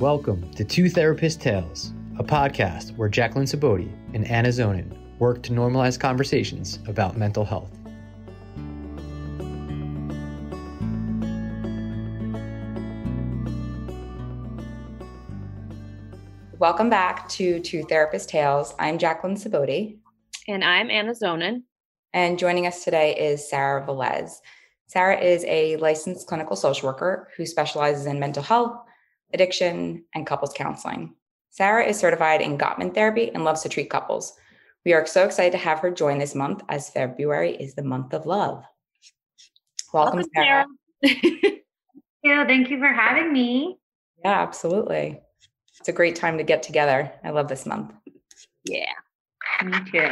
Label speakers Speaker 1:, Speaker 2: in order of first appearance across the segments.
Speaker 1: Welcome to Two Therapist Tales, a podcast where Jacqueline Saboti and Anna Zonin work to normalize conversations about mental health.
Speaker 2: Welcome back to Two Therapist Tales. I'm Jacqueline Saboti.
Speaker 3: And I'm Anna Zonin.
Speaker 2: And joining us today is Sara Velez. Sara is a licensed clinical social worker who specializes in mental health, addiction, and couples counseling. Sara is certified in Gottman therapy and loves to treat couples. We are so excited to have her join this month as February is the month of love. Welcome, Welcome Sara.
Speaker 4: Sara. Thank you for having me.
Speaker 2: Yeah, absolutely. It's a great time to get together. I love this month.
Speaker 4: Yeah, me too.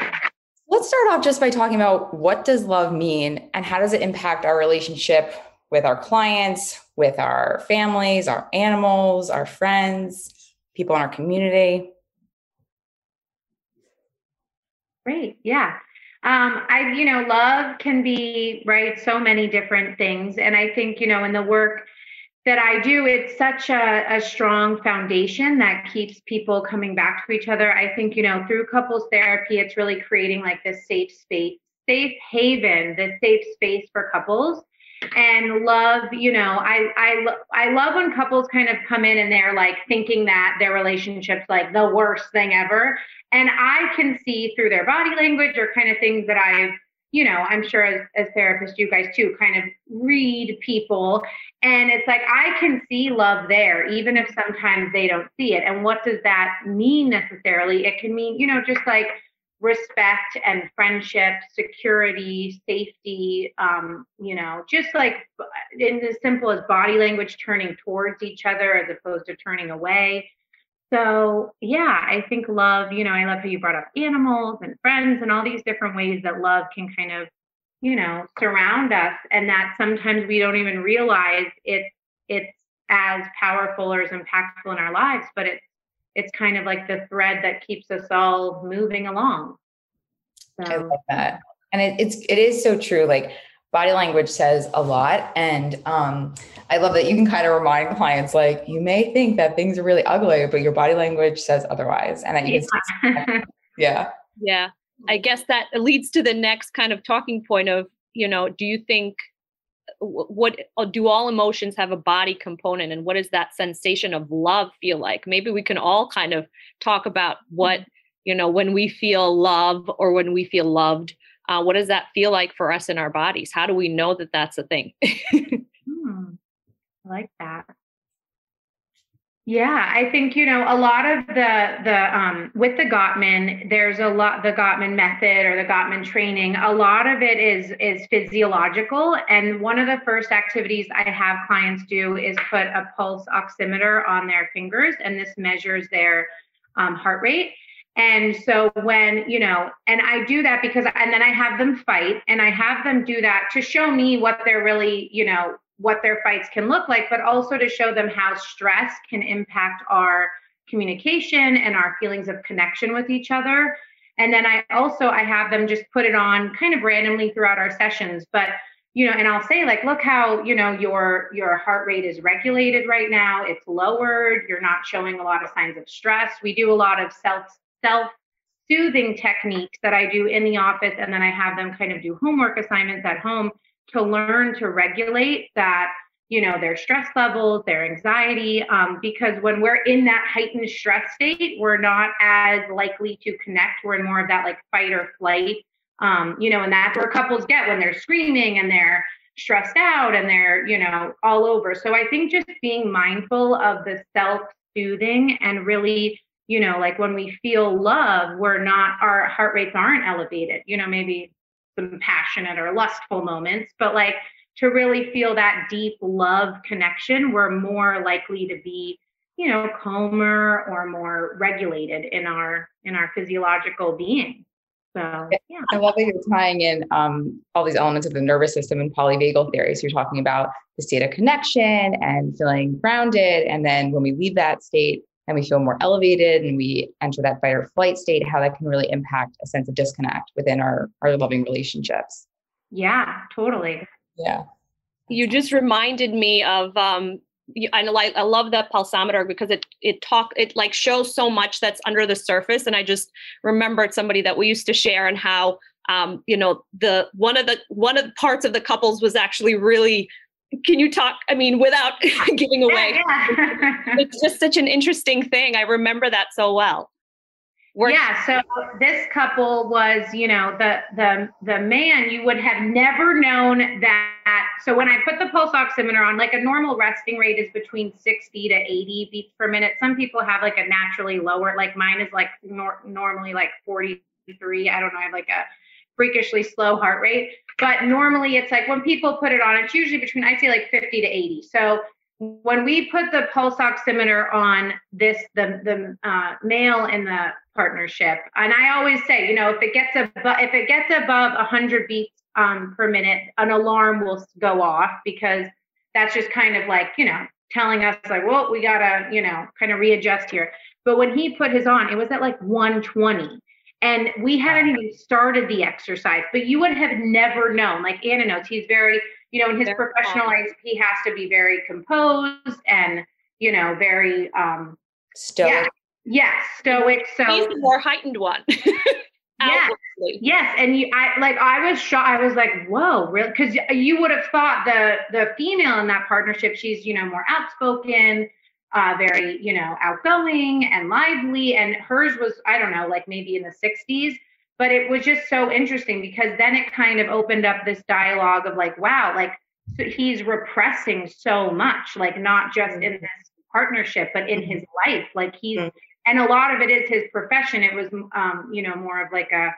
Speaker 2: Let's start off just by talking about what does love mean and how does it impact our relationship with our clients, with our families, our animals, our friends, people in our community.
Speaker 4: Great. Yeah. Um, I, you know, love can be, right, so many different things. And I think, you know, in the work that I do, it's such a, a strong foundation that keeps people coming back to each other. I think, you know, through couples therapy, it's really creating like this safe space, safe haven, this safe space for couples and love you know i i i love when couples kind of come in and they're like thinking that their relationship's like the worst thing ever. And i can see through their body language or kind of things that i've you know i'm sure as, as therapists you guys too kind of read people. And it's like i can see love there even if sometimes they don't see it. And what does that mean necessarily? It can mean you know just like respect and friendship, security, safety, um, you know, just like in as simple as body language turning towards each other as opposed to turning away. So, yeah, I think love, you know, I love how you brought up animals and friends and all these different ways that love can kind of, you know, surround us and that sometimes we don't even realize it's it's as powerful or as impactful in our lives, but it's it's kind of like the thread that keeps us all moving along.
Speaker 2: So. I like that. And it, it's it is so true. Like body language says a lot. And um, I love that you can kind of remind clients like you may think that things are really ugly, but your body language says otherwise. And that you yeah. can yeah.
Speaker 3: Yeah. I guess that leads to the next kind of talking point of, you know, do you think what uh, do all emotions have a body component and what does that sensation of love feel like maybe we can all kind of talk about what mm-hmm. You know when we feel love or when we feel loved uh, what does that feel like for us in our bodies how do we know that that's a thing
Speaker 4: hmm. i like that yeah, I think you know a lot of the the um, with the Gottman, there's a lot the Gottman method or the Gottman training. A lot of it is is physiological, and one of the first activities I have clients do is put a pulse oximeter on their fingers, and this measures their um, heart rate. And so when, you know, and I do that because, and then I have them fight and I have them do that to show me what they're really, you know, what their fights can look like, but also to show them how stress can impact our communication and our feelings of connection with each other. And then I also I have them just put it on kind of randomly throughout our sessions, but you know, and I'll say like, look how you know your your heart rate is regulated right now. It's lowered. You're not showing a lot of signs of stress. We do a lot of self self soothing techniques that I do in the office, and then I have them kind of do homework assignments at home to learn to regulate that you know their stress levels their anxiety um, because when we're in that heightened stress state we're not as likely to connect. We're in more of that like fight or flight um, you know and that's where couples get when they're screaming and they're stressed out and they're you know all over. So i think just being mindful of the self soothing and really you know like when we feel love we're not our heart rates aren't elevated you know maybe some passionate or lustful moments, but like to really feel that deep love connection, we're more likely to be, you know, calmer or more regulated in our in our physiological being. So yeah.
Speaker 2: I love that you're tying in um, all these elements of the nervous system and polyvagal theory. So you're talking about the state of connection and feeling grounded. And then when we leave that state, and we feel more elevated and we enter that fight or flight state, how that can really impact a sense of disconnect within our, our loving relationships.
Speaker 4: Yeah, totally.
Speaker 2: Yeah.
Speaker 3: You just reminded me of um, I like I love that pulsometer because it it talk it like shows so much that's under the surface. And I just remembered somebody that we used to share and how um, you know the one of the one of the parts of the couples was actually really can you talk i mean without giving away? yeah, yeah. it's just such an interesting thing. I remember that so well.
Speaker 4: Yeah so this couple was you know the the the man you would have never known that so when i put the pulse oximeter on like a normal resting rate is between 60 to 80 beats per minute. Some people have like a naturally lower like mine is like nor- normally like 43 i don't know i have like a freakishly slow heart rate. But normally it's like when people put it on it's usually between I'd say like 50 to 80 so when we put the pulse oximeter on this the the uh, male in the partnership and i always say you know if it gets above if it gets above 100 beats um, per minute an alarm will go off because that's just kind of like you know telling us like well we gotta you know kind of readjust here. But when he put his on it was at like 120 and we hadn't even started the exercise but you would have never known like anna knows he's very you know, in his They're professional life, he has to be very composed and, you know, very um
Speaker 2: stoic.
Speaker 4: Yeah, yes, stoic. So
Speaker 3: he's the more heightened one.
Speaker 4: yes, yes, and you, I like, I was shocked. I was like, "Whoa, really?" Because you would have thought the the female in that partnership, she's you know more outspoken, uh, very you know outgoing and lively, and hers was I don't know, like maybe in the '60s but it was just so interesting because then it kind of opened up this dialogue of like wow like so he's repressing so much like not just in this partnership but in his life. Like he's mm-hmm. and a lot of it is his profession. It was um you know more of like a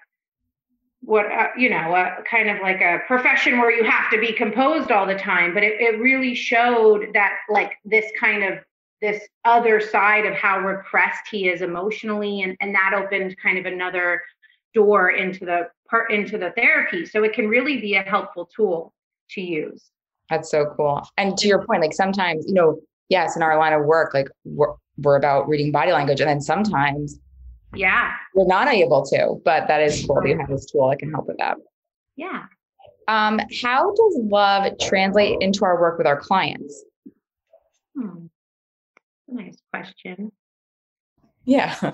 Speaker 4: what uh, you know a kind of like a profession where you have to be composed all the time. But it, it really showed that like this kind of this other side of how repressed he is emotionally and and that opened kind of another door into the part into the therapy. So it can really be a helpful tool to use.
Speaker 2: That's so cool. And to your point like sometimes you know yes in our line of work like we're, we're about reading body language and then sometimes
Speaker 4: yeah.
Speaker 2: we're not able to but that is cool to have this tool that can help with that.
Speaker 4: Yeah.
Speaker 2: Um how does love translate into our work with our clients?
Speaker 4: Hmm. Nice question
Speaker 2: yeah.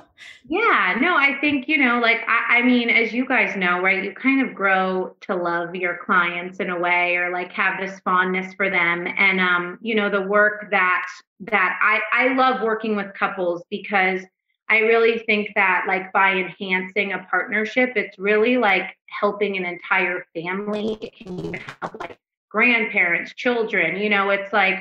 Speaker 4: Yeah. No, I think, you know, like, I, I, mean, as you guys know, right, you kind of grow to love your clients in a way or like have this fondness for them. And, um, you know, the work that, that I, I love working with couples because I really think that like by enhancing a partnership, it's really like helping an entire family. It can even help like grandparents, children, you know, it's like,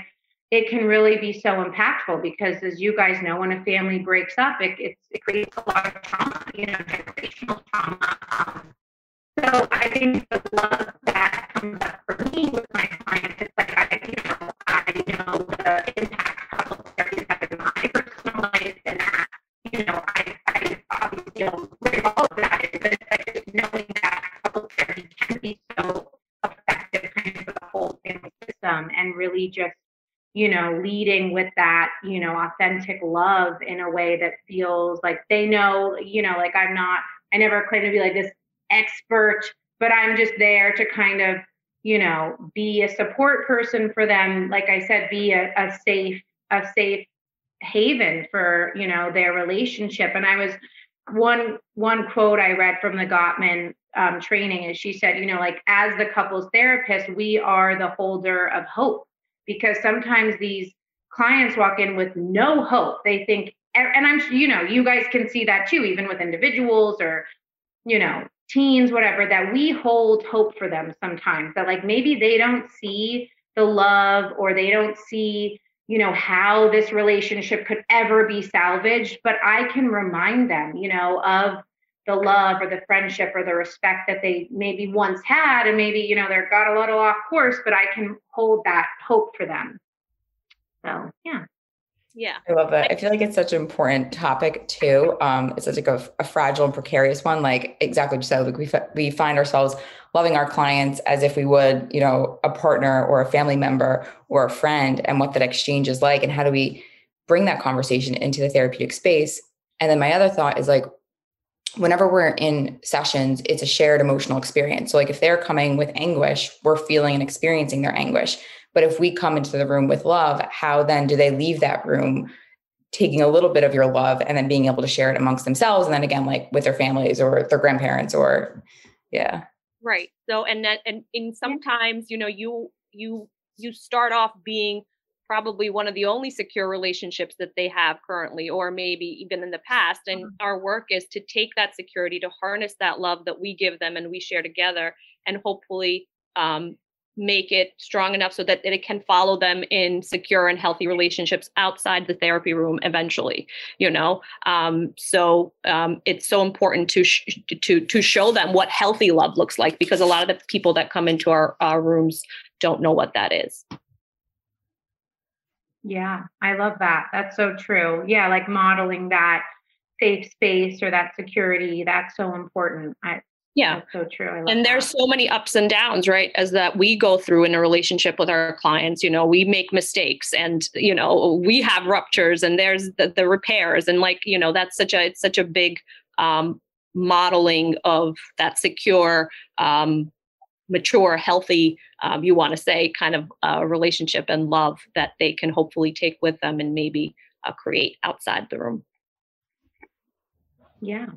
Speaker 4: it can really be so impactful because as you guys know when a family breaks up it, it, it creates a lot of trauma you know generational trauma. Um, so i think the love that comes up for me with you know, leading with that, you know, authentic love in a way that feels like they know, you know, like I'm not, I never claim to be like this expert, but I'm just there to kind of, you know, be a support person for them. Like I said, be a, a safe, a safe haven for, you know, their relationship. And I was one, one quote I read from the Gottman um, training is she said, you know, like as the couples therapist, we are the holder of hope because sometimes these clients walk in with no hope. They think, and I'm, you know, you guys can see that too, even with individuals or, you know, teens, whatever, that we hold hope for them sometimes that like maybe they don't see the love or they don't see, you know, how this relationship could ever be salvaged. But I can remind them, you know, of the love or the friendship or the respect that they maybe once had and maybe you know they're got a little off course but i can hold that hope for them. So yeah.
Speaker 3: Yeah.
Speaker 2: I love that i feel like it's such an important topic too. Um it's such like a, a fragile and precarious one. Like exactly what you said like we, f- we find ourselves loving our clients as if we would you know a partner or a family member or a friend and what that exchange is like and how do we bring that conversation into the therapeutic space? And then my other thought is like whenever we're in sessions, it's a shared emotional experience. So, like if they're coming with anguish, we're feeling and experiencing their anguish. But if we come into the room with love, how then do they leave that room taking a little bit of your love and then being able to share it amongst themselves and then again like with their families or their grandparents or yeah.
Speaker 3: Right. So and that and in sometimes, you know, you you you start off being probably one of the only secure relationships that they have currently or maybe even in the past and mm-hmm. our work is to take that security to harness that love that we give them and we share together and hopefully um, make it strong enough so that it can follow them in secure and healthy relationships outside the therapy room eventually you know um, so um, it's so important to sh- to to show them what healthy love looks like because a lot of the people that come into our, our rooms don't know what that is
Speaker 4: yeah, I love that. That's so true. Yeah, like modeling that safe space or that security, that's so important. I,
Speaker 3: yeah
Speaker 4: so true
Speaker 3: and there's so many ups and downs right as that we go through in a relationship with our clients you know we make mistakes and you know we have ruptures and there's the, the repairs and like you know that's such a it's such a big um modeling of that secure um mature, healthy, um, you want to say, kind of uh, relationship and love that they can hopefully take with them and maybe uh, create outside the room.
Speaker 4: Yeah.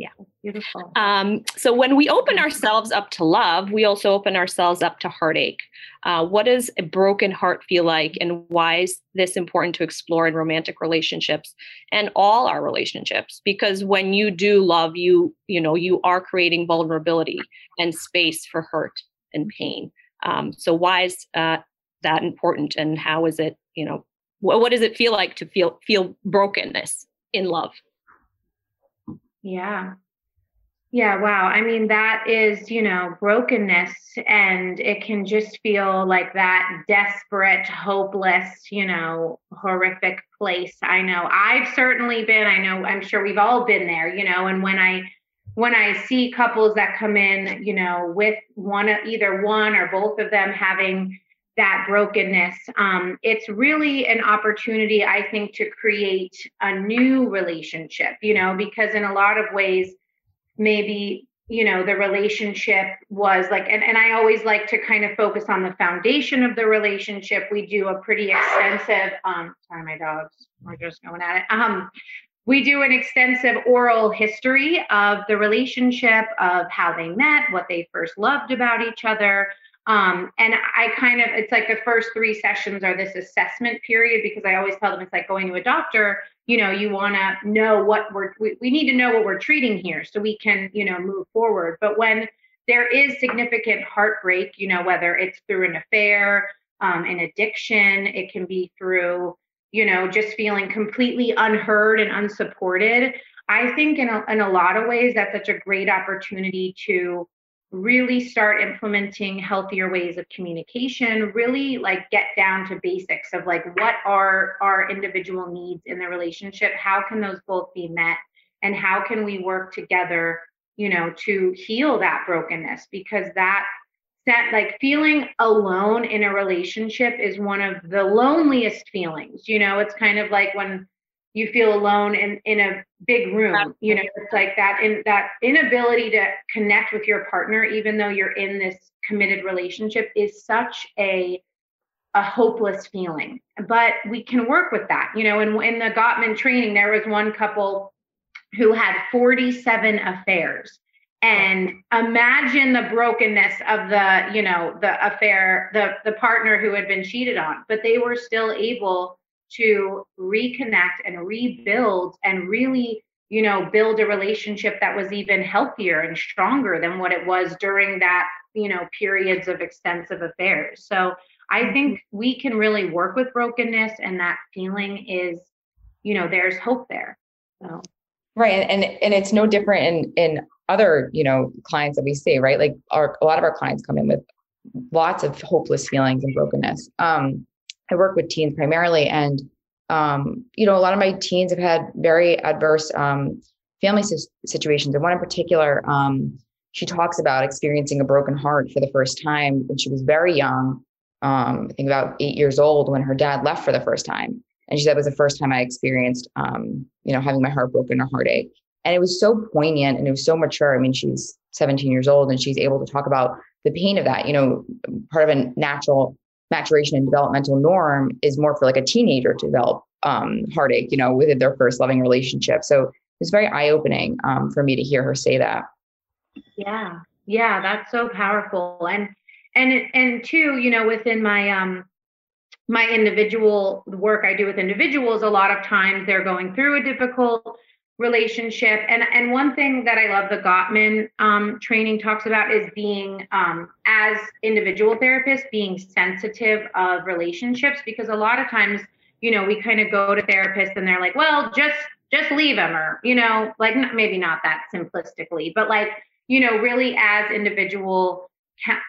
Speaker 3: Yeah.
Speaker 4: Beautiful.
Speaker 3: Um, so when we open ourselves up to love, we also open ourselves up to heartache. Uh, what does a broken heart feel like, and why is this important to explore in romantic relationships and all our relationships? Because when you do love, you you know you are creating vulnerability and space for hurt and pain. Um, so why is uh, that important, and how is it? You know, what, what does it feel like to feel feel brokenness in love?
Speaker 4: Yeah. Yeah, wow. I mean, that is, you know, brokenness, and it can just feel like that desperate, hopeless, you know, horrific place. I know I've certainly been, I know, I'm sure we've all been there, you know, and when I, when I see couples that come in, you know, with one, either one or both of them having that brokenness. Um, it's really an opportunity, I think, to create a new relationship, you know, because in a lot of ways, maybe, you know, the relationship was like, and, and I always like to kind of focus on the foundation of the relationship. We do a pretty extensive, um, sorry, my dogs, we're just going at it. Um, we do an extensive oral history of the relationship, of how they met, what they first loved about each other, um, and I kind of, it's like the first three sessions are this assessment period because I always tell them it's like going to a doctor. You know, you want to know what we're, we, we need to know what we're treating here so we can, you know, move forward. But when there is significant heartbreak, you know, whether it's through an affair, um, an addiction, it can be through, you know, just feeling completely unheard and unsupported. I think in a, in a lot of ways, that's such a great opportunity to really start implementing healthier ways of communication really like get down to basics of like what are our individual needs in the relationship? How can those both be met? And how can we work together you know to heal that brokenness? Because that that like feeling alone in a relationship is one of the loneliest feelings you know? It's kind of like when you feel alone in in a big room you know it's like that in that inability to connect with your partner even though you're in this committed relationship is such a a hopeless feeling. But we can work with that you know and in the gottman training there was one couple who had 47 affairs. And imagine the brokenness of the you know the affair the the partner who had been cheated on but they were still able to reconnect and rebuild and really you know build a relationship that was even healthier and stronger than what it was during that you know periods of extensive affairs. So i mm-hmm. think we can really work with brokenness and that feeling is you know there's hope there. So.
Speaker 2: Right and and, and it's no different in in other you know clients that we see right? Like our a lot of our clients come in with lots of hopeless feelings and brokenness. Um I work with teens primarily, and um, you know, a lot of my teens have had very adverse um, family situations. And one in particular, um, she talks about experiencing a broken heart for the first time when she was very young. Um, I think about eight years old when her dad left for the first time, and she said it was the first time I experienced, um, you know, having my heart broken or heartache. And it was so poignant and it was so mature. I mean, she's 17 years old and she's able to talk about the pain of that. You know, part of a natural maturation and developmental norm is more for like a teenager to develop um, heartache, you know, within their first loving relationship. So it was very eye opening um, for me to hear her say that.
Speaker 4: Yeah, yeah, that's so powerful, and and and two, you know, within my um my individual work I do with individuals, a lot of times they're going through a difficult relationship. And and one thing that I love the Gottman um, training talks about is being um, as individual therapists being sensitive of relationships because a lot of times you know we kind of go to therapists and they're like, well, just just leave them or you know like maybe not that simplistically, but like you know really as individual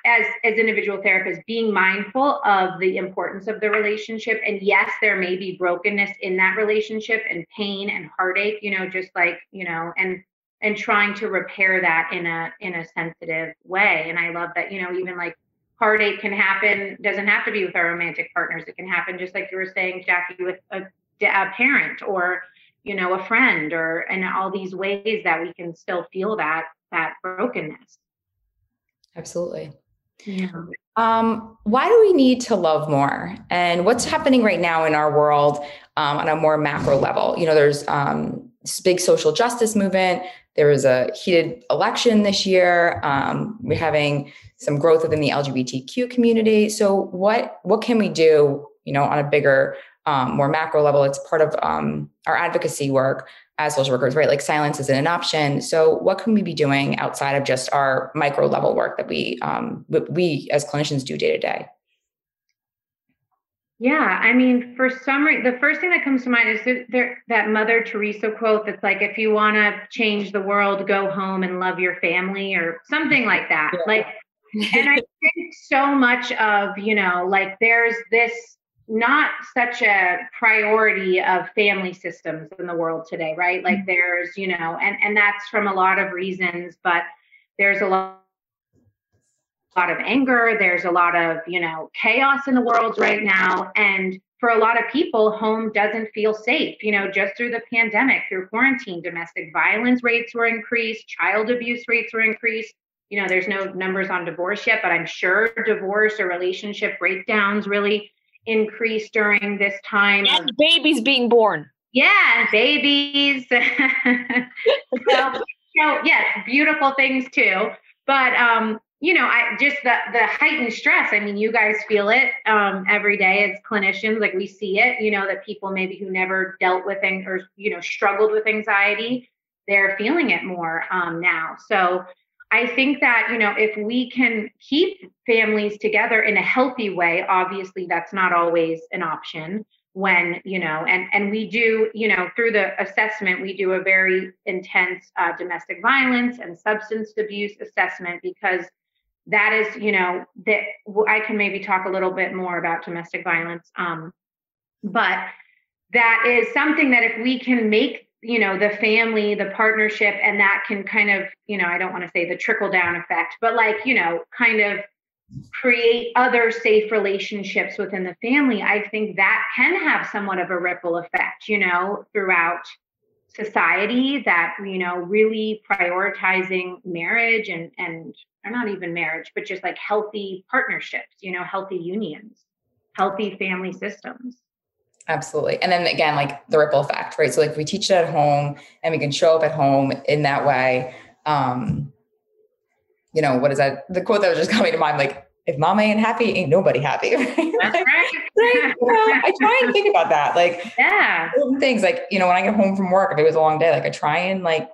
Speaker 4: as as individual therapists being mindful of the importance of the relationship. And yes there may be brokenness in that relationship and pain and heartache you know just like you know and and trying to repair that in a in a sensitive way. And i love that you know even like heartache can happen doesn't have to be with our romantic partners. It can happen just like you were saying jackie with a, a parent or you know a friend or and all these ways that we can still feel that that brokenness
Speaker 2: Absolutely.
Speaker 4: Yeah.
Speaker 2: Um, why do we need to love more? And what's happening right now in our world um, on a more macro level? You know, there's um, this big social justice movement. There was a heated election this year. Um, we're having some growth within the LGBTQ community. So, what what can we do? You know, on a bigger, um, more macro level. It's part of um, our advocacy work as social workers, right? Like silence isn't an option. So, what can we be doing outside of just our micro level work that we um, we as clinicians do day to day?
Speaker 4: Yeah, I mean, for some reason, the first thing that comes to mind is that, there, that Mother Teresa quote that's like, if you want to change the world, go home and love your family, or something like that. Yeah. Like, and I think so much of, you know, like there's this not such a priority of family systems in the world today right like mm-hmm. there's you know and and that's from a lot of reasons but there's a lot a lot of anger there's a lot of you know chaos in the world right now and for a lot of people home doesn't feel safe you know just through the pandemic through quarantine domestic violence rates were increased child abuse rates were increased you know there's no numbers on divorce yet but i'm sure divorce or relationship breakdowns really increase during this time.
Speaker 3: And of, babies being born.
Speaker 4: Yeah, babies. so, so, yes, beautiful things too. But um, you know, I just the the heightened stress. I mean, you guys feel it um, every day as clinicians. Like we see it. You know, that people maybe who never dealt with things or you know struggled with anxiety, they're feeling it more um, now. So I think that, you know, if we can keep families together in a healthy way, obviously that's not always an option when, you know, and and we do, you know, through the assessment, we do a very intense uh, domestic violence and substance abuse assessment because that is, you know, that I can maybe talk a little bit more about domestic violence. Um, but that is something that if we can make you know the family the partnership and that can kind of you know i don't want to say the trickle down effect but like you know kind of create other safe relationships within the family i think that can have somewhat of a ripple effect you know throughout society that you know really prioritizing marriage and and or not even marriage but just like healthy partnerships you know healthy unions healthy family systems
Speaker 2: Absolutely. And then again, like the ripple effect, right? So like we teach it at home and we can show up at home in that way, um, you know, what is that? The quote that was just coming to mind, like, if mama ain't happy, ain't nobody happy.
Speaker 4: Right? That's right.
Speaker 2: like, you know, I try and think about that. Like,
Speaker 4: yeah,
Speaker 2: things like, you know, when I get home from work, if it was a long day, like I try and like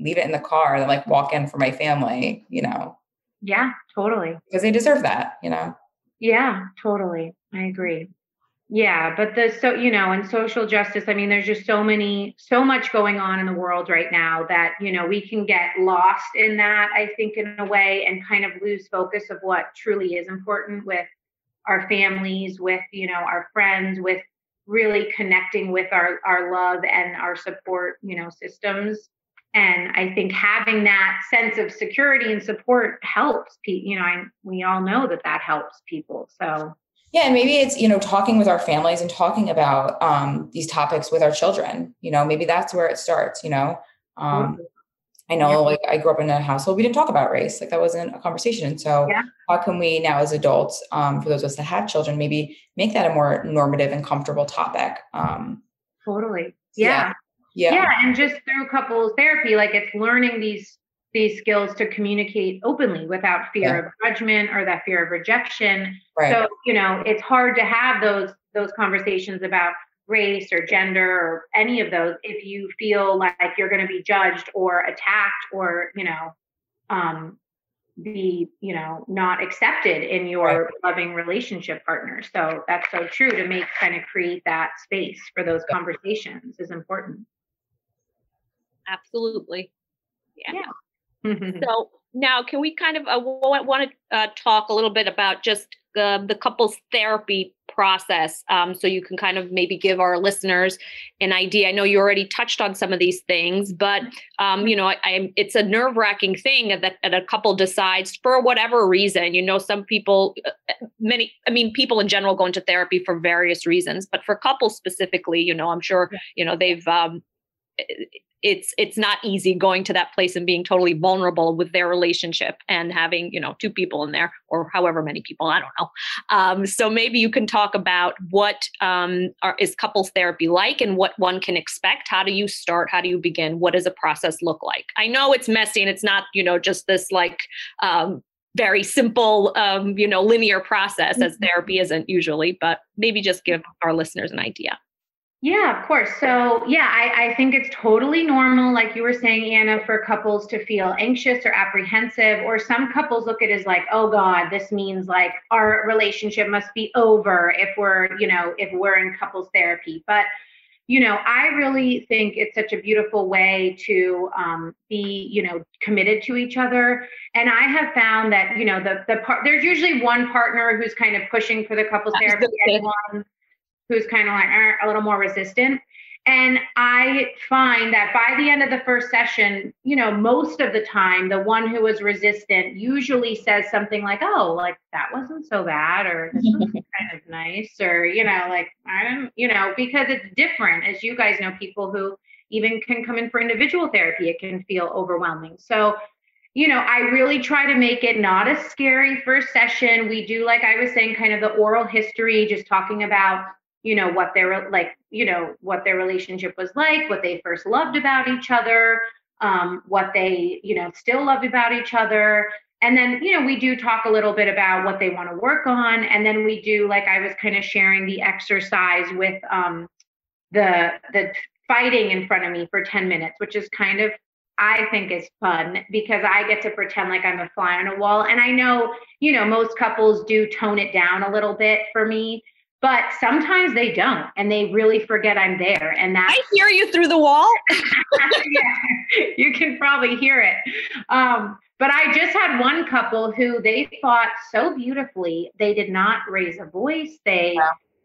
Speaker 2: leave it in the car and then like walk in for my family, you know.
Speaker 4: Yeah, totally.
Speaker 2: Because they deserve that, you know.
Speaker 4: Yeah, totally. I agree. Yeah, but the so you know, and social justice, I mean, there's just so many, so much going on in the world right now that, you know, we can get lost in that, I think, in a way, and kind of lose focus of what truly is important with our families, with, you know, our friends, with really connecting with our our love and our support, you know, systems. And I think having that sense of security and support helps people, you know, I, we all know that that helps people. So
Speaker 2: yeah, and maybe it's you know talking with our families and talking about um, these topics with our children. You know, maybe that's where it starts. You know, um, I know, like, I grew up in a household, we didn't talk about race. Like, that wasn't a conversation. So, yeah. how can we now, as adults, um, for those of us that have children, maybe make that a more normative and comfortable topic? Um,
Speaker 4: totally. Yeah. yeah. Yeah. And just through couples therapy, like, it's learning these these skills to communicate openly without fear yeah. of judgment or that fear of rejection. Right. So, you know, it's hard to have those those conversations about race or gender or any of those if you feel like you're going to be judged or attacked or, you know, um be, you know, not accepted in your right. loving relationship partner. So that's so true to make kind of create that space for those conversations is important.
Speaker 3: Absolutely. yeah. yeah. So now, can we kind of uh, want to uh, talk a little bit about just the the couples therapy process, um, so you can kind of maybe give our listeners an idea. I know you already touched on some of these things, but um, you know, I, I, it's a nerve wracking thing that, that a couple decides for whatever reason. You know, some people, uh, many, I mean, people in general go into therapy for various reasons, but for couples specifically, you know, I'm sure you know they've um, it's it's not easy going to that place and being totally vulnerable with their relationship and having you know two people in there or however many people i don't know. Um, so maybe you can talk about what um, are, is couples therapy like and what one can expect. How do you start? How do you begin? What does a process look like? I know it's messy and it's not you know just this like um, very simple um, you know linear process as mm-hmm. therapy isn't usually but maybe just give our listeners an idea
Speaker 4: yeah, of course. So, yeah, I, I think it's totally normal, like you were saying, Anna, for couples to feel anxious or apprehensive. Or some couples look at it as like, oh God, this means like our relationship must be over if we're, you know, if we're in couples therapy. But, you know, I really think it's such a beautiful way to um, be, you know, committed to each other. And I have found that, you know, the the part there's usually one partner who's kind of pushing for the couples therapy, and one who's kind of like er, a little more resistant. And I find that by the end of the first session, you know, most of the time, the one who was resistant usually says something like, oh, like that wasn't so bad, or this was kind of nice, or, you know, like, I don't, you know, because it's different. As you guys know, people who even can come in for individual therapy, it can feel overwhelming. So, you know, I really try to make it not a scary first session. We do, like I was saying, kind of the oral history, just talking about you know what their like you know what their relationship was like what they first loved about each other um, what they you know still love about each other. And then you know we do talk a little bit about what they want to work on. And then we do like i was kind of sharing the exercise with um, the the fighting in front of me for 10 minutes which is kind of I think is fun because I get to pretend like I'm a fly on a wall. And I know, you know, most couples do tone it down a little bit for me but sometimes they don't and they really forget i'm there and that
Speaker 3: i hear you through the wall.
Speaker 4: Yeah, you can probably hear it. Um, but i just had one couple who they fought so beautifully they did not raise a voice they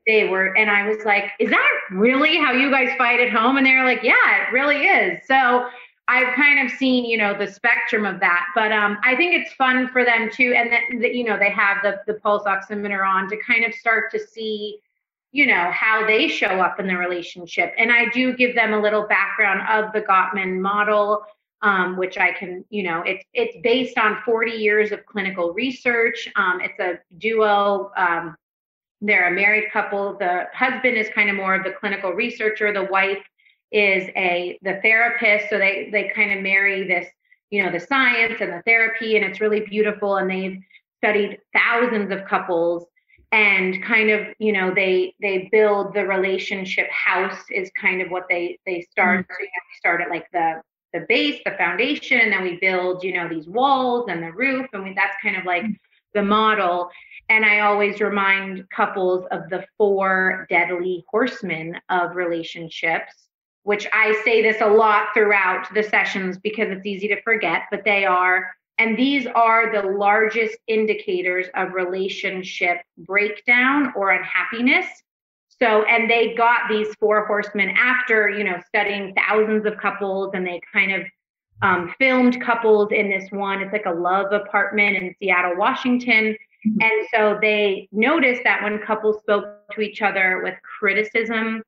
Speaker 4: they were and i was like is that really how you guys fight at home? And they're like yeah it really is. So I've kind of seen, you know, the spectrum of that, but um, I think it's fun for them too, and that, that you know they have the the pulse oximeter on to kind of start to see, you know, how they show up in the relationship. And I do give them a little background of the Gottman model, um, which I can, you know, it's it's based on 40 years of clinical research. Um, it's a duo. Um, they're a married couple. The husband is kind of more of the clinical researcher. The wife is a the therapist. So they they kind of marry this you know the science and the therapy and it's really beautiful. And they've studied thousands of couples and kind of you know they they build the relationship. House is kind of what they they start. Mm-hmm. so you start at like the the base the foundation and then we build you know these walls and the roof and we, that's kind of like mm-hmm. the model. And i always remind couples of the four deadly horsemen of relationships which I say this a lot throughout the sessions because it's easy to forget, but they are. And these are the largest indicators of relationship breakdown or unhappiness. So, and they got these four horsemen after, you know, studying thousands of couples and they kind of um, filmed couples in this one. It's like a love apartment in Seattle, Washington. Mm-hmm. And so they noticed that when couples spoke to each other with criticism,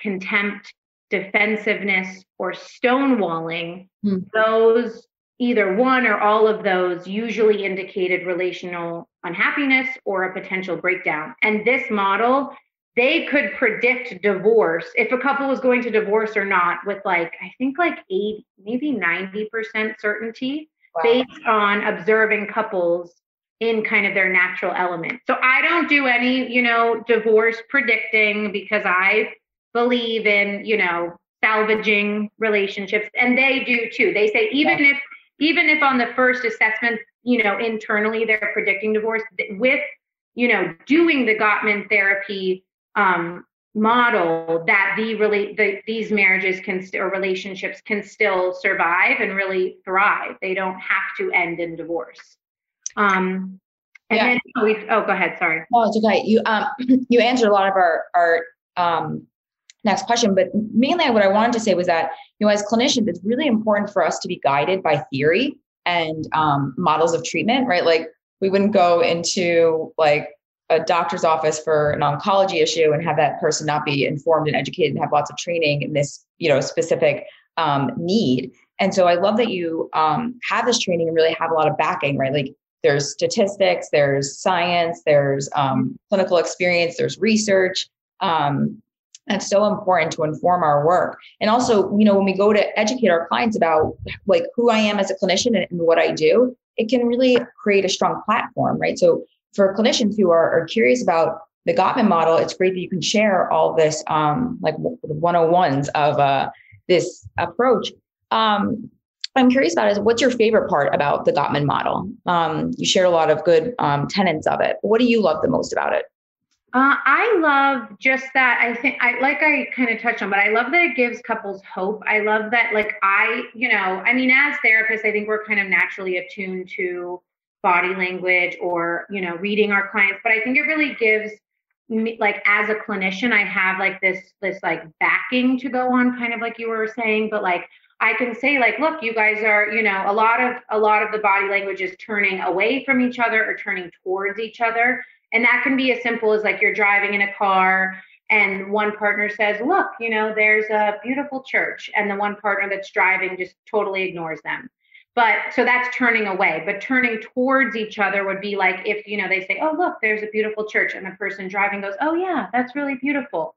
Speaker 4: contempt, defensiveness, or stonewalling,
Speaker 5: Hmm.
Speaker 4: those either one or all of those usually indicated relational unhappiness or a potential breakdown. And this model, they could predict divorce if a couple was going to divorce or not with like, I think like eight, maybe 90% certainty
Speaker 5: Wow.
Speaker 4: based on observing couples in kind of their natural element. So I don't do any, you know, divorce predicting because I believe in, you know, salvaging relationships and they do too. They say even if even if on the first assessment, you know, internally they're predicting divorce with, you know, doing the Gottman therapy um model that the really the, these marriages can st- or relationships can still survive and really thrive. They don't have to end in divorce. Um, and
Speaker 2: Yeah.
Speaker 4: then oh, we, oh, go ahead. Sorry.
Speaker 2: Oh, it's okay. You um you answered a lot of our our um next question, but mainly what I wanted to say was that you know as clinicians, it's really important for us to be guided by theory and um, models of treatment, right? Like we wouldn't go into like a doctor's office for an oncology issue and have that person not be informed and educated and have lots of training in this you know specific um, need. And so I love that you um, have this training and really have a lot of backing, right? Like there's statistics, there's science, there's um, clinical experience, there's research. Um, that's so important to inform our work. And also, you know, when we go to educate our clients about like who I am as a clinician and, what I do, it can really create a strong platform, right? So for clinicians who are, are curious about the Gottman model, it's great that you can share all this um, like the 101s of uh, this approach. Um, I'm curious about is what's your favorite part about the Gottman model? Um, you shared a lot of good um, tenets of it. What do you love the most about it?
Speaker 4: Uh, I love just that. I think I like I kind of touched on, but I love that it gives couples hope. I love that, like I, you know, I mean, as therapists, I think we're kind of naturally attuned to body language or you know reading our clients, but I think it really gives me, like as a clinician, I have like this this like backing to go on, kind of like you were saying, but like I can say like, look, you guys are, you know, a lot of a lot of the body language is turning away from each other or turning towards each other. And that can be as simple as like you're driving in a car and one partner says, Look, you know, there's a beautiful church. And the one partner that's driving just totally ignores them. But so that's turning away. But turning towards each other would be like if, you know, they say, Oh, look, there's a beautiful church. And the person driving goes, Oh, yeah, that's really beautiful.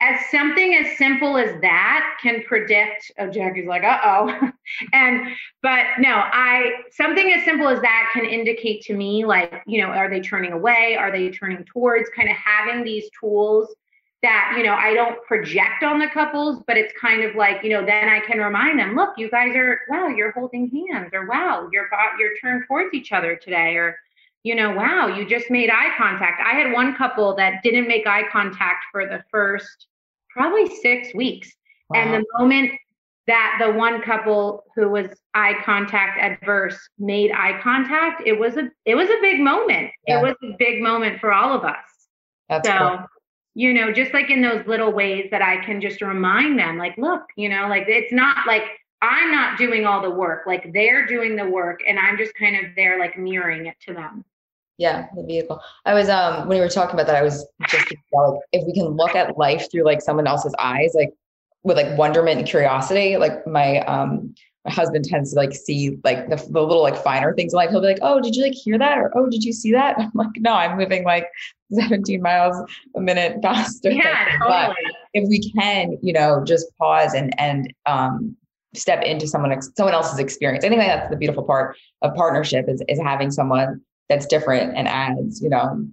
Speaker 4: As something as simple as that can predict, oh, Jackie's like, uh oh. and, but no, I, something as simple as that can indicate to me, like, you know, are they turning away? Are they turning towards? Kind of having these tools that, you know, I don't project on the couples, but it's kind of like, you know, then I can remind them, look, you guys are, wow, you're holding hands, or wow, you're, you're turned towards each other today, or, you know, wow, you just made eye contact. I had one couple that didn't make eye contact for the first probably six weeks. Wow. And the moment that the one couple who was eye contact adverse made eye contact, it was a it was a big moment. Yeah. It was a big moment for all of us.
Speaker 2: That's
Speaker 4: so,
Speaker 2: cool.
Speaker 4: you know, just like in those little ways that I can just remind them, like, look, you know, like it's not like I'm not doing all the work, like they're doing the work, and I'm just kind of there, like mirroring it to them.
Speaker 2: Yeah, the vehicle. I was um when you were talking about that, I was just like if we can look at life through like someone else's eyes, like with like wonderment and curiosity. Like my um my husband tends to like see like the, the little like finer things in life. He'll be like, "Oh, did you like hear that?" or "Oh, did you see that?" I'm like, "No, I'm moving like 17 miles a minute faster."
Speaker 4: Yeah, totally.
Speaker 2: But if we can, you know, just pause and and um step into someone someone else's experience. I think that's the beautiful part of partnership is is having someone that's different and adds, you know,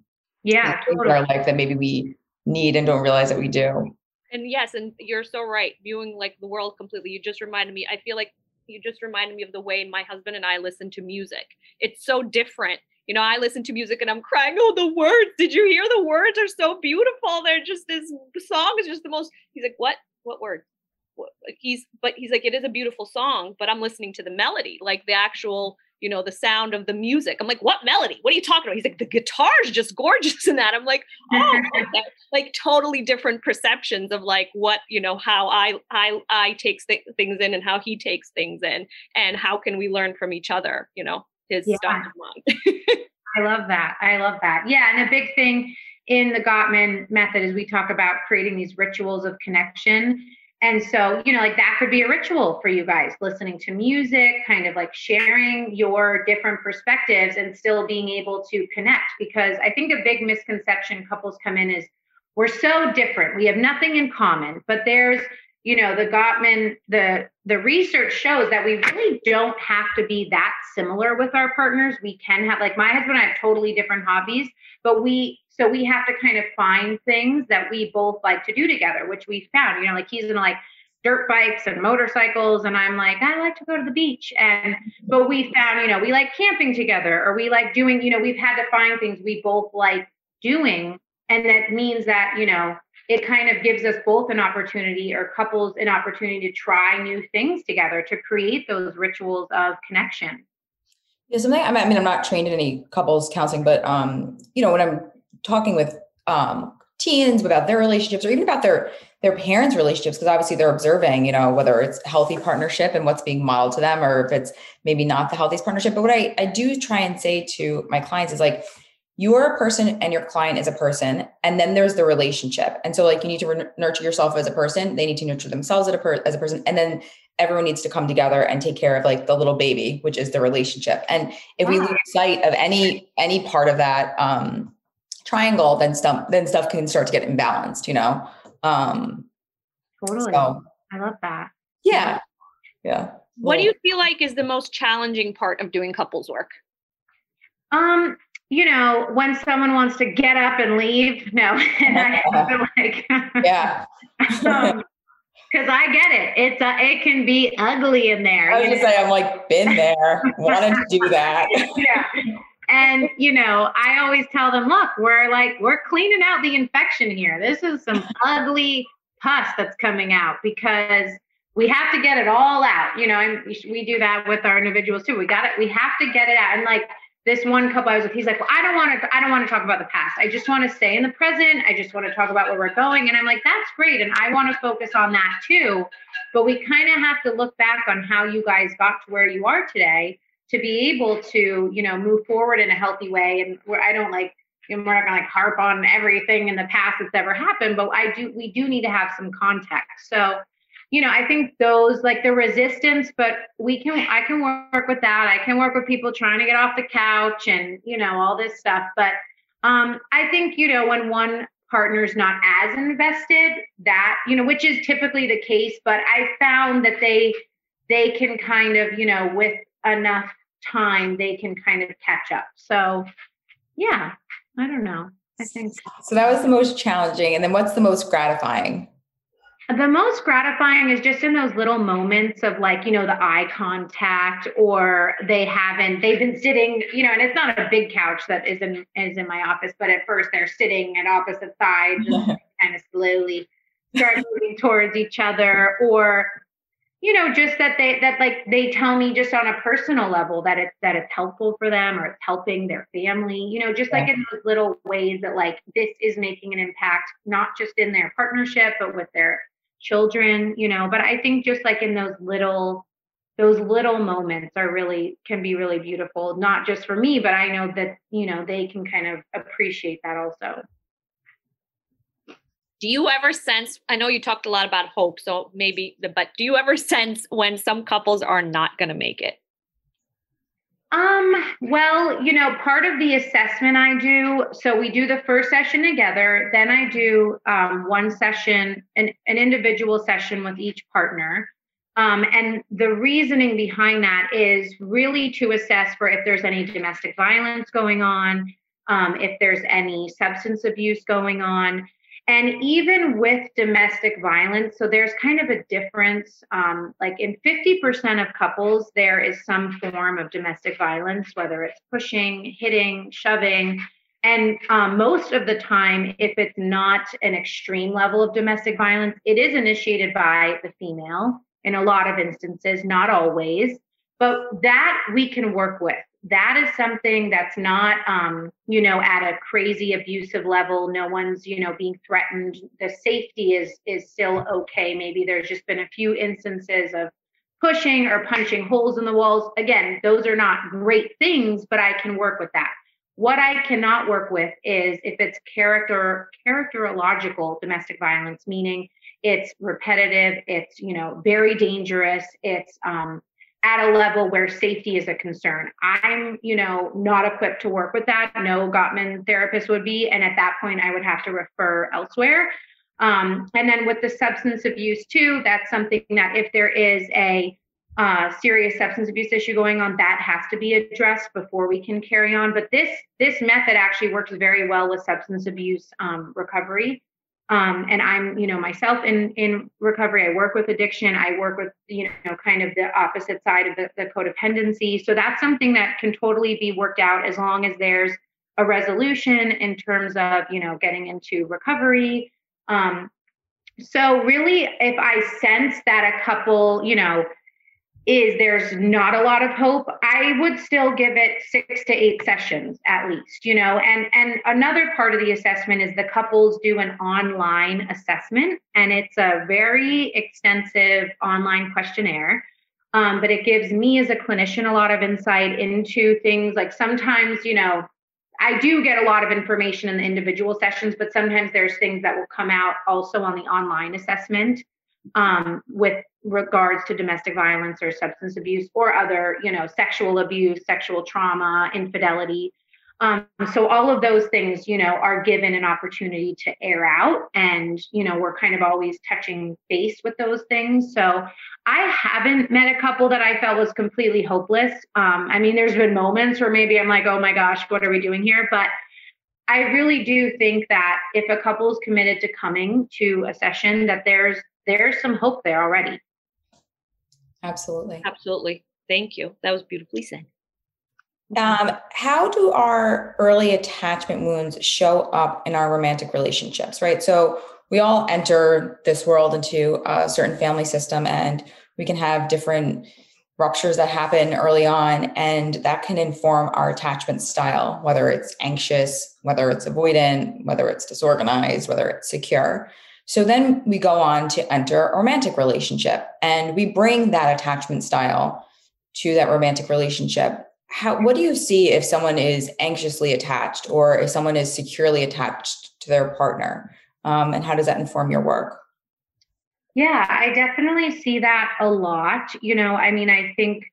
Speaker 4: yeah,
Speaker 2: totally. our life that maybe we need and don't realize that we do.
Speaker 3: And yes, and you're so right. Viewing like the world completely. You just reminded me. I feel like you just reminded me of the way my husband and I listen to music. It's so different. You know, I listen to music and I'm crying. Oh, the words! Did you hear the words? Are so beautiful. They're just this song is just the most. He's like, what? What words? He's but he's like, it is a beautiful song, but I'm listening to the melody, like the actual you know, the sound of the music. I'm like, what melody? What are you talking about? He's like, the guitar's just gorgeous in that. I'm like, oh, like totally different perceptions of like what, you know, how I, I, I takes th- things in and how he takes things in and how can we learn from each other, you know, his
Speaker 4: yeah.
Speaker 3: stuff.
Speaker 4: I love that. I love that. Yeah. And a big thing in the Gottman method is we talk about creating these rituals of connection and so, you know, like that could be a ritual for you guys listening to music, kind of like sharing your different perspectives and still being able to connect. Because I think a big misconception couples come in is we're so different. We have nothing in common, but there's, you know, the Gottman, the the research shows that we really don't have to be that similar with our partners. We can have like my husband and I have totally different hobbies, but we so we have to kind of find things that we both like to do together, which we found, you know, like he's gonna like dirt bikes and motorcycles and i'm like i like to go to the beach and but we found you know we like camping together or we like doing you know we've had to find things we both like doing and that means that you know it kind of gives us both an opportunity or couples an opportunity to try new things together to create those rituals of connection.
Speaker 6: Yeah something i mean i'm not trained in any couples counseling but um you know when i'm talking with um, teens about their relationships or even about their their parents relationships because obviously they're observing you know whether it's healthy partnership and what's being modeled to them or if it's maybe not the healthiest partnership. But what i, I do try and say to my clients is like you are a person and your client is a person and then there's the relationship and so like you need to re- nurture yourself as a person they need to nurture themselves as a, per- as a person and then everyone needs to come together and take care of like the little baby which is the relationship and if we lose sight of any any part of that um triangle, then stuff then stuff can start to get imbalanced, you know. Um
Speaker 4: totally. So, I love that.
Speaker 6: Yeah. Yeah.
Speaker 3: What do you feel like is the most challenging part of doing couples work?
Speaker 4: Um, you know, when someone wants to get up and leave, no, and I feel like,
Speaker 6: yeah,
Speaker 4: um, because I get it. It's a, it can be ugly in there.
Speaker 6: I was gonna say, I'm like been there, wanted to do that.
Speaker 4: yeah, and, you know, I always tell them, look, we're like, we're cleaning out the infection here. This is some ugly pus that's coming out because we have to get it all out. You know, and we do that with our individuals too. We got it. We have to get it out. And like this one couple I was with, he's like, well, I don't want to, I don't want to talk about the past. I just want to stay in the present. I just want to talk about where we're going. And I'm like, that's great. And I want to focus on that too. But we kind of have to look back on how you guys got to where you are today to be able to you know move forward in a healthy way and where i don't like you know, we're not gonna like harp on everything in the past that's ever happened but i do we do need to have some context so you know i think those like the resistance but we can i can work with that i can work with people trying to get off the couch and you know all this stuff but um i think you know when one partner's not as invested that you know which is typically the case but i found that they they can kind of you know with enough time, they can kind of catch up. So, yeah, I don't know. I think
Speaker 6: so. That was the most challenging. And then what's the most gratifying?
Speaker 4: The most gratifying is just in those little moments of like, you know, the eye contact or they haven't, they've been sitting, you know, and it's not a big couch that is in is in my office, but at first they're sitting at opposite sides and kind of slowly start moving towards each other or you know just that they that like they tell me just on a personal level that it's that it's helpful for them or it's helping their family you know just yeah. like in those little ways that like this is making an impact not just in their partnership but with their children you know but i think just like in those little those little moments are really can be really beautiful not just for me but i know that you know they can kind of appreciate that also.
Speaker 3: Do you ever sense i know you talked a lot about hope so maybe the but do you ever sense when some couples are not going to make it
Speaker 4: um well you know part of the assessment i do so we do the first session together then i do um, one session an, an individual session with each partner. Um, and the reasoning behind that is really to assess for if there's any domestic violence going on um, if there's any substance abuse going on and even with domestic violence, so there's kind of a difference. Um, like in 50% of couples, there is some form of domestic violence, whether it's pushing, hitting, shoving. And um, most of the time, if it's not an extreme level of domestic violence, it is initiated by the female in a lot of instances, not always. But that we can work with that is something that's not um, you know at a crazy abusive level. No one's you know being threatened. The safety is is still okay. Maybe there's just been a few instances of pushing or punching holes in the walls. Again those are not great things but i can work with that. What i cannot work with is if it's character characterological domestic violence meaning it's repetitive, it's, you know, very dangerous, it's um, at a level where safety is a concern. I'm, you know, not equipped to work with that. No Gottman therapist would be. And at that point, I would have to refer elsewhere. Um, and then with the substance abuse, too, that's something that if there is a uh, serious substance abuse issue going on, that has to be addressed before we can carry on. But this this method actually works very well with substance abuse um, recovery. Um, and I'm, you know, myself in in recovery. I work with addiction. I work with, you know, kind of the opposite side of the, the codependency. So that's something that can totally be worked out as long as there's a resolution in terms of, you know, getting into recovery. Um, so really, if I sense that a couple, you know, is there's not a lot of hope i would still give it six to eight sessions at least you know? And and another part of the assessment is the couples do an online assessment and it's a very extensive online questionnaire. Um, but it gives me as a clinician a lot of insight into things like sometimes you know i do get a lot of information in the individual sessions but sometimes there's things that will come out also on the online assessment um, with regards to domestic violence or substance abuse or other, you know, sexual abuse, sexual trauma, infidelity. Um, so all of those things, you know, are given an opportunity to air out, and you know, we're kind of always touching base with those things. So I haven't met a couple that I felt was completely hopeless. Um, I mean, there's been moments where maybe I'm like, oh my gosh, what are we doing here? But I really do think that if a couple is committed to coming to a session, that there's there's some hope there already.
Speaker 6: Absolutely.
Speaker 3: Absolutely. Thank you. That was beautifully said.
Speaker 6: Um, how do our early attachment wounds show up in our romantic relationships, right? So we all enter this world into a certain family system and we can have different ruptures that happen early on and that can inform our attachment style whether it's anxious whether it's avoidant whether it's disorganized whether it's secure so then we go on to enter a romantic relationship and we bring that attachment style to that romantic relationship. How, what do you see if someone is anxiously attached or if someone is securely attached to their partner? Um, and how does that inform your work?
Speaker 4: Yeah, I definitely see that a lot. You know, I mean, I think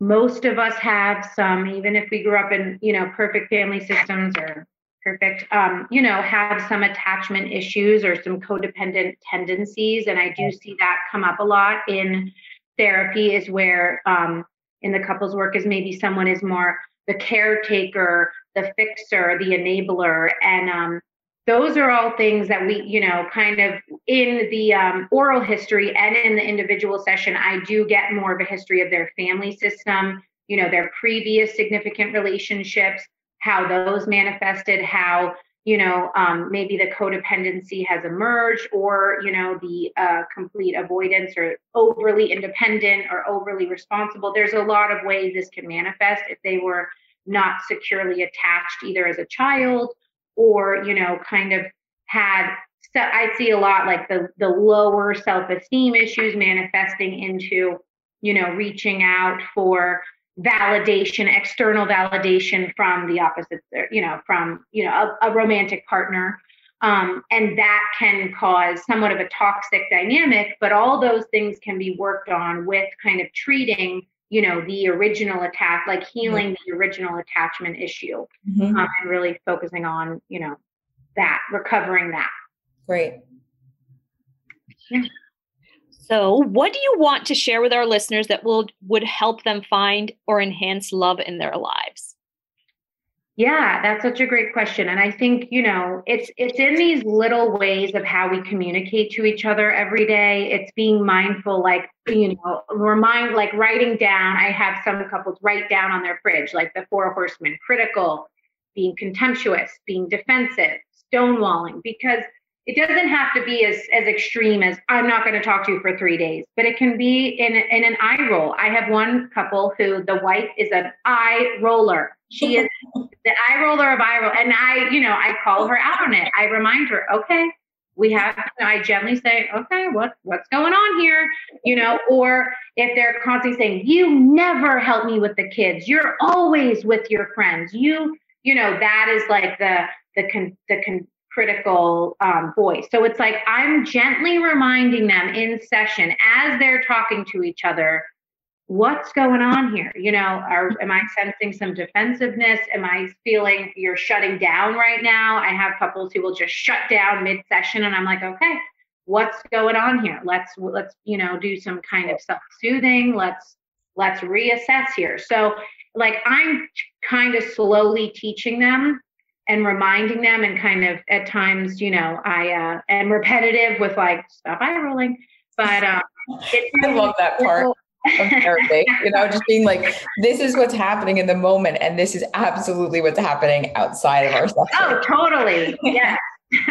Speaker 4: most of us have some, even if we grew up in, you know, perfect family systems or perfect um, you know have some attachment issues or some codependent tendencies. And i do see that come up a lot in therapy is where um, in the couples work is maybe someone is more the caretaker the fixer the enabler. And um, those are all things that we you know kind of in the um, oral history and in the individual session i do get more of a history of their family system you know their previous significant relationships how those manifested, how you know um, maybe the codependency has emerged, or you know the uh, complete avoidance or overly independent or overly responsible. There's a lot of ways this can manifest if they were not securely attached either as a child or you know kind of had so I see a lot like the the lower self-esteem issues manifesting into you know reaching out for validation external validation from the opposite you know from you know a, a romantic partner um, and that can cause somewhat of a toxic dynamic but all those things can be worked on with kind of treating you know the original attack like healing the original attachment issue mm-hmm. um, and really focusing on you know that recovering that
Speaker 6: great
Speaker 3: yeah. So, what do you want to share with our listeners that will would help them find or enhance love in their lives?
Speaker 4: Yeah, that's such a great question. And I think, you know, it's it's in these little ways of how we communicate to each other every day. It's being mindful, like, you know, remind like writing down. I have some couples write down on their fridge, like the four horsemen, critical, being contemptuous, being defensive, stonewalling, because it doesn't have to be as as extreme as I'm not going to talk to you for three days, but it can be in in an eye roll. I have one couple who the wife is an eye roller. She is the eye roller of eye roll, and I, you know, I call her out on it. I remind her, okay, we have. I gently say, okay, what what's going on here, you know, or if they're constantly saying, you never help me with the kids, you're always with your friends, you, you know, that is like the the con, the con, critical um, voice. So it's like I'm gently reminding them in session as they're talking to each other what's going on here? You know are am i sensing some defensiveness? Am i feeling you're shutting down right now? I have couples who will just shut down mid session and i'm like okay what's going on here? Let's let's you know do some kind of self soothing let's let's reassess here. So like i'm kind of slowly teaching them and reminding them and kind of at times you know i uh, am repetitive with like stop eye rolling but um,
Speaker 2: i love that part of therapy, you know, just being like, this is what's happening in the moment, and this is absolutely what's happening outside of ourselves.
Speaker 4: Oh, totally. Yeah.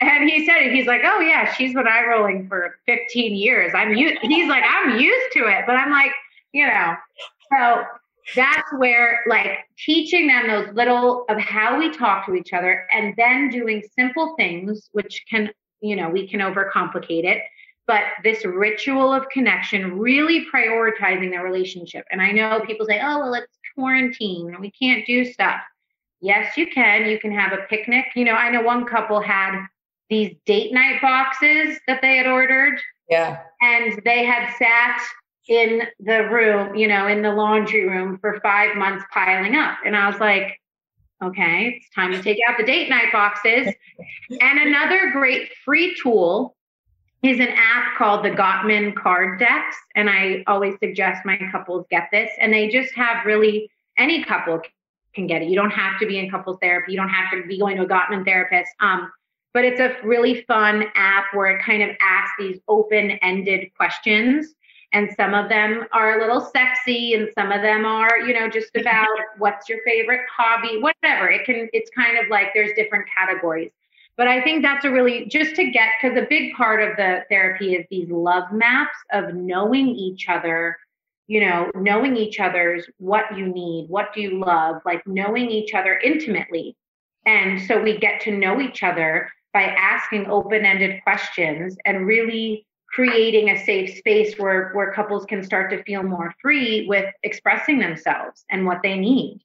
Speaker 4: and he said He's like, oh yeah, she's been eye rolling for 15 years. I'm used. He's like, I'm used to it, but I'm like, you know, so that's where like teaching them those little of how we talk to each other, and then doing simple things, which can, you know, we can overcomplicate it but this ritual of connection, really prioritizing the relationship. And I know people say, oh, well, it's quarantine, we can't do stuff. Yes, you can. You can have a picnic. You know, I know one couple had these date night boxes that they had ordered.
Speaker 2: Yeah.
Speaker 4: And they had sat in the room, you know, in the laundry room for five months piling up. And I was like, okay, it's time to take out the date night boxes. and another great free tool is an app called the Gottman Card Decks. And I always suggest my couples get this. And they just have really any couple can get it. You don't have to be in couples therapy. You don't have to be going to a Gottman therapist. Um, but it's a really fun app where it kind of asks these open-ended questions. And some of them are a little sexy, and some of them are, you know, just about what's your favorite hobby, whatever. It can, it's kind of like there's different categories. But I think that's a really just to get because a big part of the therapy is these love maps of knowing each other, you know, knowing each other's what you need, what do you love, like knowing each other intimately. And so we get to know each other by asking open-ended questions and really creating a safe space where where couples can start to feel more free with expressing themselves and what they need.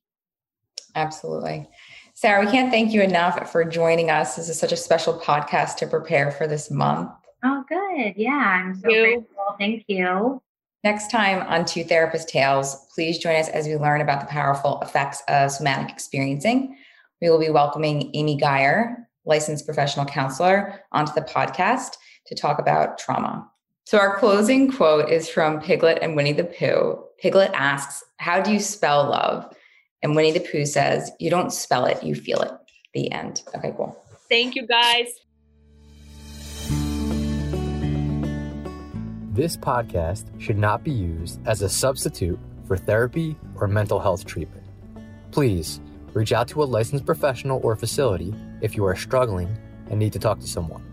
Speaker 2: Absolutely. Sara, we can't thank you enough for joining us. This is such a special podcast to prepare for this month.
Speaker 4: Oh, good. Yeah, I'm so grateful. Thank you.
Speaker 2: Next time on Two Therapist Tales, please join us as we learn about the powerful effects of somatic experiencing. We will be welcoming Amy Geyer, licensed professional counselor, onto the podcast to talk about trauma. So, our closing quote is from Piglet and Winnie the Pooh. Piglet asks, How do you spell love? And Winnie the Pooh says, You don't spell it, you feel it. The end. Okay, cool.
Speaker 3: Thank you, guys.
Speaker 1: This podcast should not be used as a substitute for therapy or mental health treatment. Please reach out to a licensed professional or facility if you are struggling and need to talk to someone.